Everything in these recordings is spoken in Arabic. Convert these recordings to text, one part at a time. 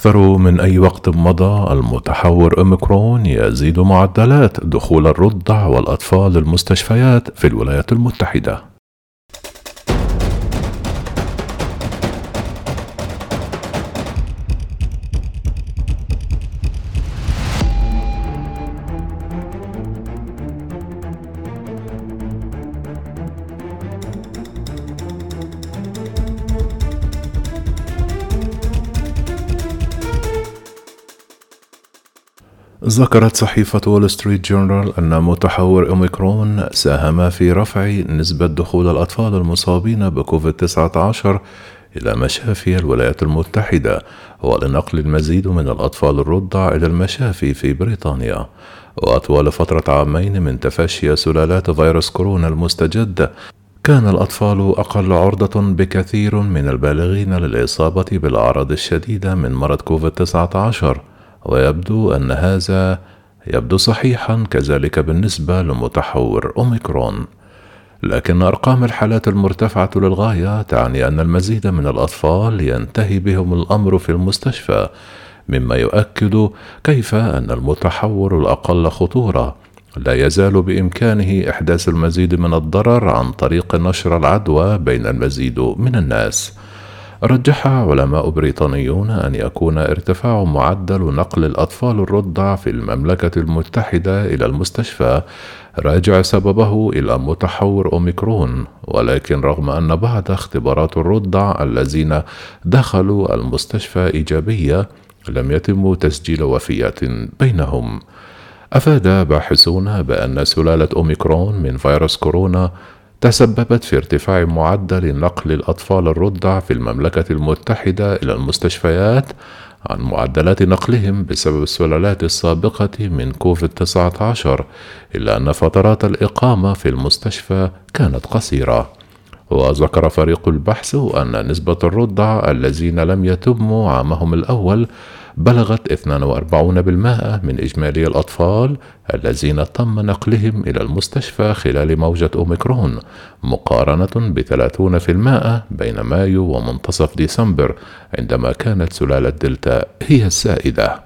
أكثر من أي وقت مضى المتحور أوميكرون يزيد معدلات دخول الرضع والأطفال للمستشفيات في الولايات المتحدة. ذكرت صحيفة وول ستريت جورنال أن متحور أوميكرون ساهم في رفع نسبة دخول الأطفال المصابين بكوفيد 19 إلى مشافي الولايات المتحدة ولنقل المزيد من الأطفال الرضع إلى المشافي في بريطانيا. وطوال فترة عامين من تفشي سلالات فيروس كورونا المستجد كان الأطفال أقل عرضة بكثير من البالغين للإصابة بالأعراض الشديدة من مرض كوفيد 19 ويبدو أن هذا يبدو صحيحا كذلك بالنسبة لمتحور أوميكرون. لكن أرقام الحالات المرتفعة للغاية تعني أن المزيد من الأطفال ينتهي بهم الأمر في المستشفى مما يؤكد كيف أن المتحور الأقل خطورة. لا يزال بإمكانه إحداث المزيد من الضرر عن طريق نشر العدوى بين المزيد من الناس. رجح علماء بريطانيون أن يكون ارتفاع معدل نقل الأطفال الرضع في المملكة المتحدة إلى المستشفى راجع سببه إلى متحور أوميكرون ولكن رغم أن بعض اختبارات الرضع الذين دخلوا المستشفى إيجابية لم يتم تسجيل وفيات بينهم. أفاد باحثون بأن سلالة أوميكرون من فيروس كورونا تسببت في ارتفاع معدل نقل الأطفال الرضع في المملكة المتحدة إلى المستشفيات عن معدلات نقلهم بسبب السلالات السابقة من كوفيد 19 إلا أن فترات الإقامة في المستشفى كانت قصيرة. وذكر فريق البحث أن نسبة الرضع الذين لم يتموا عامهم الأول بلغت 42% من إجمالي الأطفال الذين تم نقلهم إلى المستشفى خلال موجة أوميكرون مقارنة ب 30% بين مايو ومنتصف ديسمبر عندما كانت سلالة دلتا هي السائدة.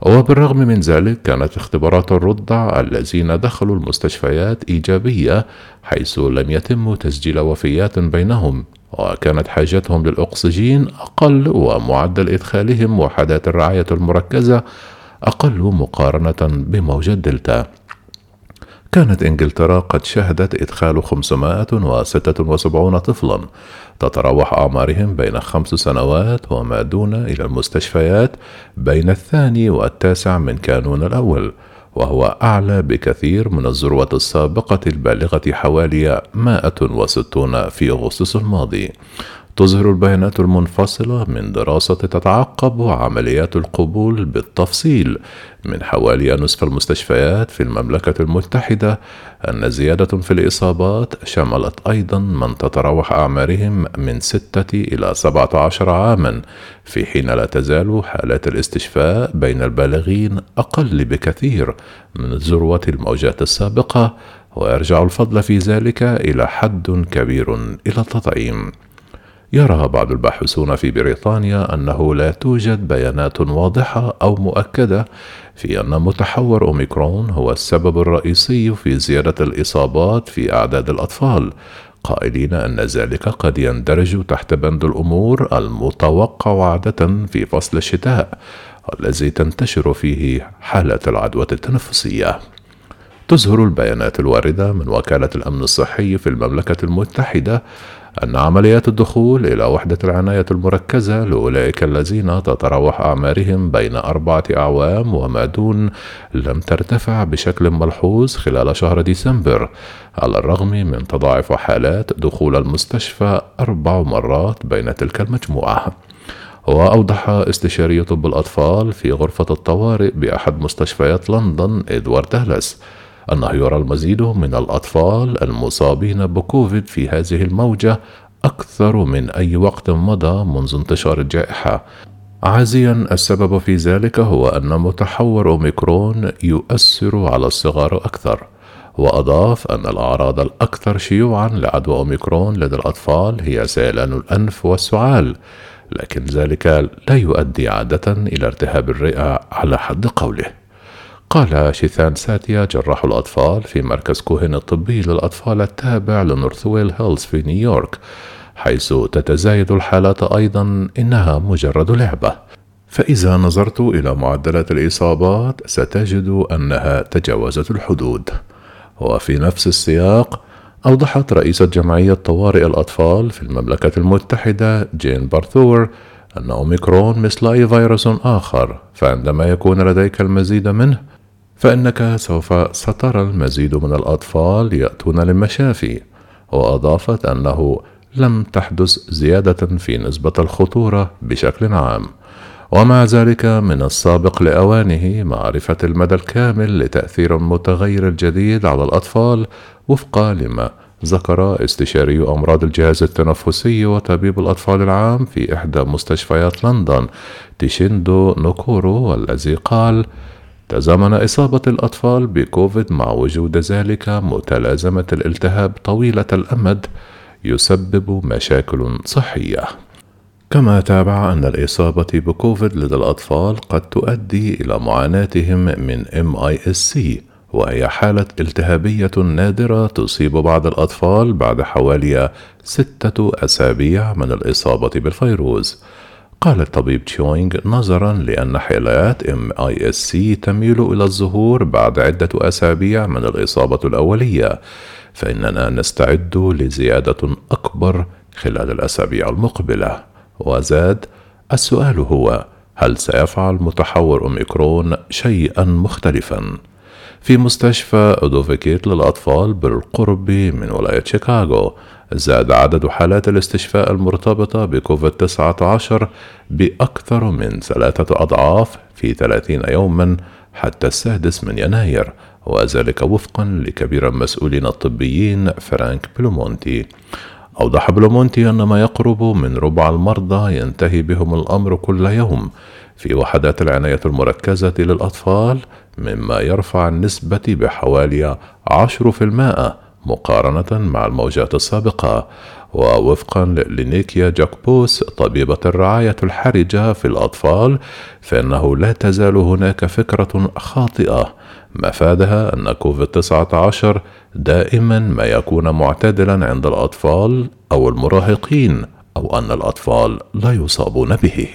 وبالرغم من ذلك كانت اختبارات الرضع الذين دخلوا المستشفيات إيجابية حيث لم يتم تسجيل وفيات بينهم. وكانت حاجتهم للأكسجين أقل ومعدل إدخالهم وحدات الرعاية المركزة أقل مقارنة بموجة دلتا كانت إنجلترا قد شهدت إدخال 576 طفلا. تتراوح أعمارهم بين خمس سنوات وما دون إلى المستشفيات بين الثاني والتاسع من كانون الأول. وهو أعلى بكثير من الذروة السابقة البالغة حوالي 160 في أغسطس الماضي. تظهر البيانات المنفصلة من دراسة تتعقب عمليات القبول بالتفصيل من حوالي نصف المستشفيات في المملكة المتحدة أن زيادة في الإصابات شملت أيضا من تتراوح أعمارهم من ستة إلى سبعة عشر عاما في حين لا تزال حالات الاستشفاء بين البالغين أقل بكثير من ذروة الموجات السابقة ويرجع الفضل في ذلك إلى حد كبير إلى التطعيم. يرى بعض الباحثون في بريطانيا أنه لا توجد بيانات واضحة أو مؤكدة في أن متحور أوميكرون هو السبب الرئيسي في زيادة الإصابات في أعداد الأطفال. قائلين أن ذلك قد يندرج تحت بند الأمور المتوقع عادة في فصل الشتاء الذي تنتشر فيه حالات العدوى التنفسية. تظهر البيانات الواردة من وكالة الأمن الصحي في المملكة المتحدة أن عمليات الدخول إلى وحدة العناية المركزة لأولئك الذين تتراوح أعمارهم بين أربعة أعوام وما دون لم ترتفع بشكل ملحوظ خلال شهر ديسمبر على الرغم من تضاعف حالات دخول المستشفى أربع مرات بين تلك المجموعة. وأوضح استشاري طب الأطفال في غرفة الطوارئ بأحد مستشفيات لندن إدوارد هالس أنه يرى المزيد من الأطفال المصابين بكوفيد في هذه الموجة أكثر من أي وقت مضى منذ انتشار الجائحة. عازيا السبب في ذلك هو أن متحور أوميكرون يؤثر على الصغار أكثر. وأضاف أن الأعراض الأكثر شيوعا لعدوى أوميكرون لدى الأطفال هي سيلان الأنف والسعال لكن ذلك لا يؤدي عادة إلى التهاب الرئة على حد قوله. قال شيثان ساتيا جراح الأطفال في مركز كوهن الطبي للأطفال التابع لنورثويل هيلز في نيويورك حيث تتزايد الحالات أيضا إنها مجرد لعبة. فإذا نظرت إلى معدلات الإصابات ستجد أنها تجاوزت الحدود. وفي نفس السياق أوضحت رئيسة جمعية طوارئ الأطفال في المملكة المتحدة جين بارثور أن أوميكرون مثل أي فيروس آخر فعندما يكون لديك المزيد منه فإنك سوف سترى المزيد من الأطفال يأتون للمشافي. وأضافت أنه لم تحدث زيادة في نسبة الخطورة بشكل عام. ومع ذلك من السابق لأوانه معرفة المدى الكامل لتأثير المتغير الجديد على الأطفال وفقا لما ذكر استشاري أمراض الجهاز التنفسي وطبيب الأطفال العام في إحدى مستشفيات لندن تيشيندو نوكورو والذي قال تزامن إصابة الأطفال بكوفيد مع وجود ذلك متلازمة الالتهاب طويلة الأمد يسبب مشاكل صحية. كما تابع أن الإصابة بكوفيد لدى الأطفال قد تؤدي إلى معاناتهم من MISC وهي حالة التهابية نادرة تصيب بعض الأطفال بعد حوالي ستة أسابيع من الإصابة بالفيروس. قال الطبيب تشوينغ نظرا لأن حالات MISC تميل إلى الظهور بعد عدة أسابيع من الإصابة الأولية فإننا نستعد لزيادة أكبر خلال الأسابيع المقبلة وزاد السؤال هو هل سيفعل متحور أوميكرون شيئا مختلفا؟ في مستشفى أودوفيكيت للأطفال بالقرب من ولاية شيكاغو. زاد عدد حالات الاستشفاء المرتبطة بكوفيد 19 بأكثر من ثلاثة أضعاف في 30 يوما حتى السادس من يناير وذلك وفقا لكبير المسؤولين الطبيين فرانك بلومونتي. أوضح بلومونتي أن ما يقرب من ربع المرضى ينتهي بهم الأمر كل يوم. في وحدات العناية المركزة للأطفال مما يرفع النسبة بحوالي عشر في المائة مقارنة مع الموجات السابقة. ووفقا لنيكيا جاكبوس طبيبة الرعاية الحرجة في الأطفال فإنه لا تزال هناك فكرة خاطئة. مفادها أن كوفيد 19 دائما ما يكون معتدلا عند الأطفال أو المراهقين أو أن الأطفال لا يصابون به.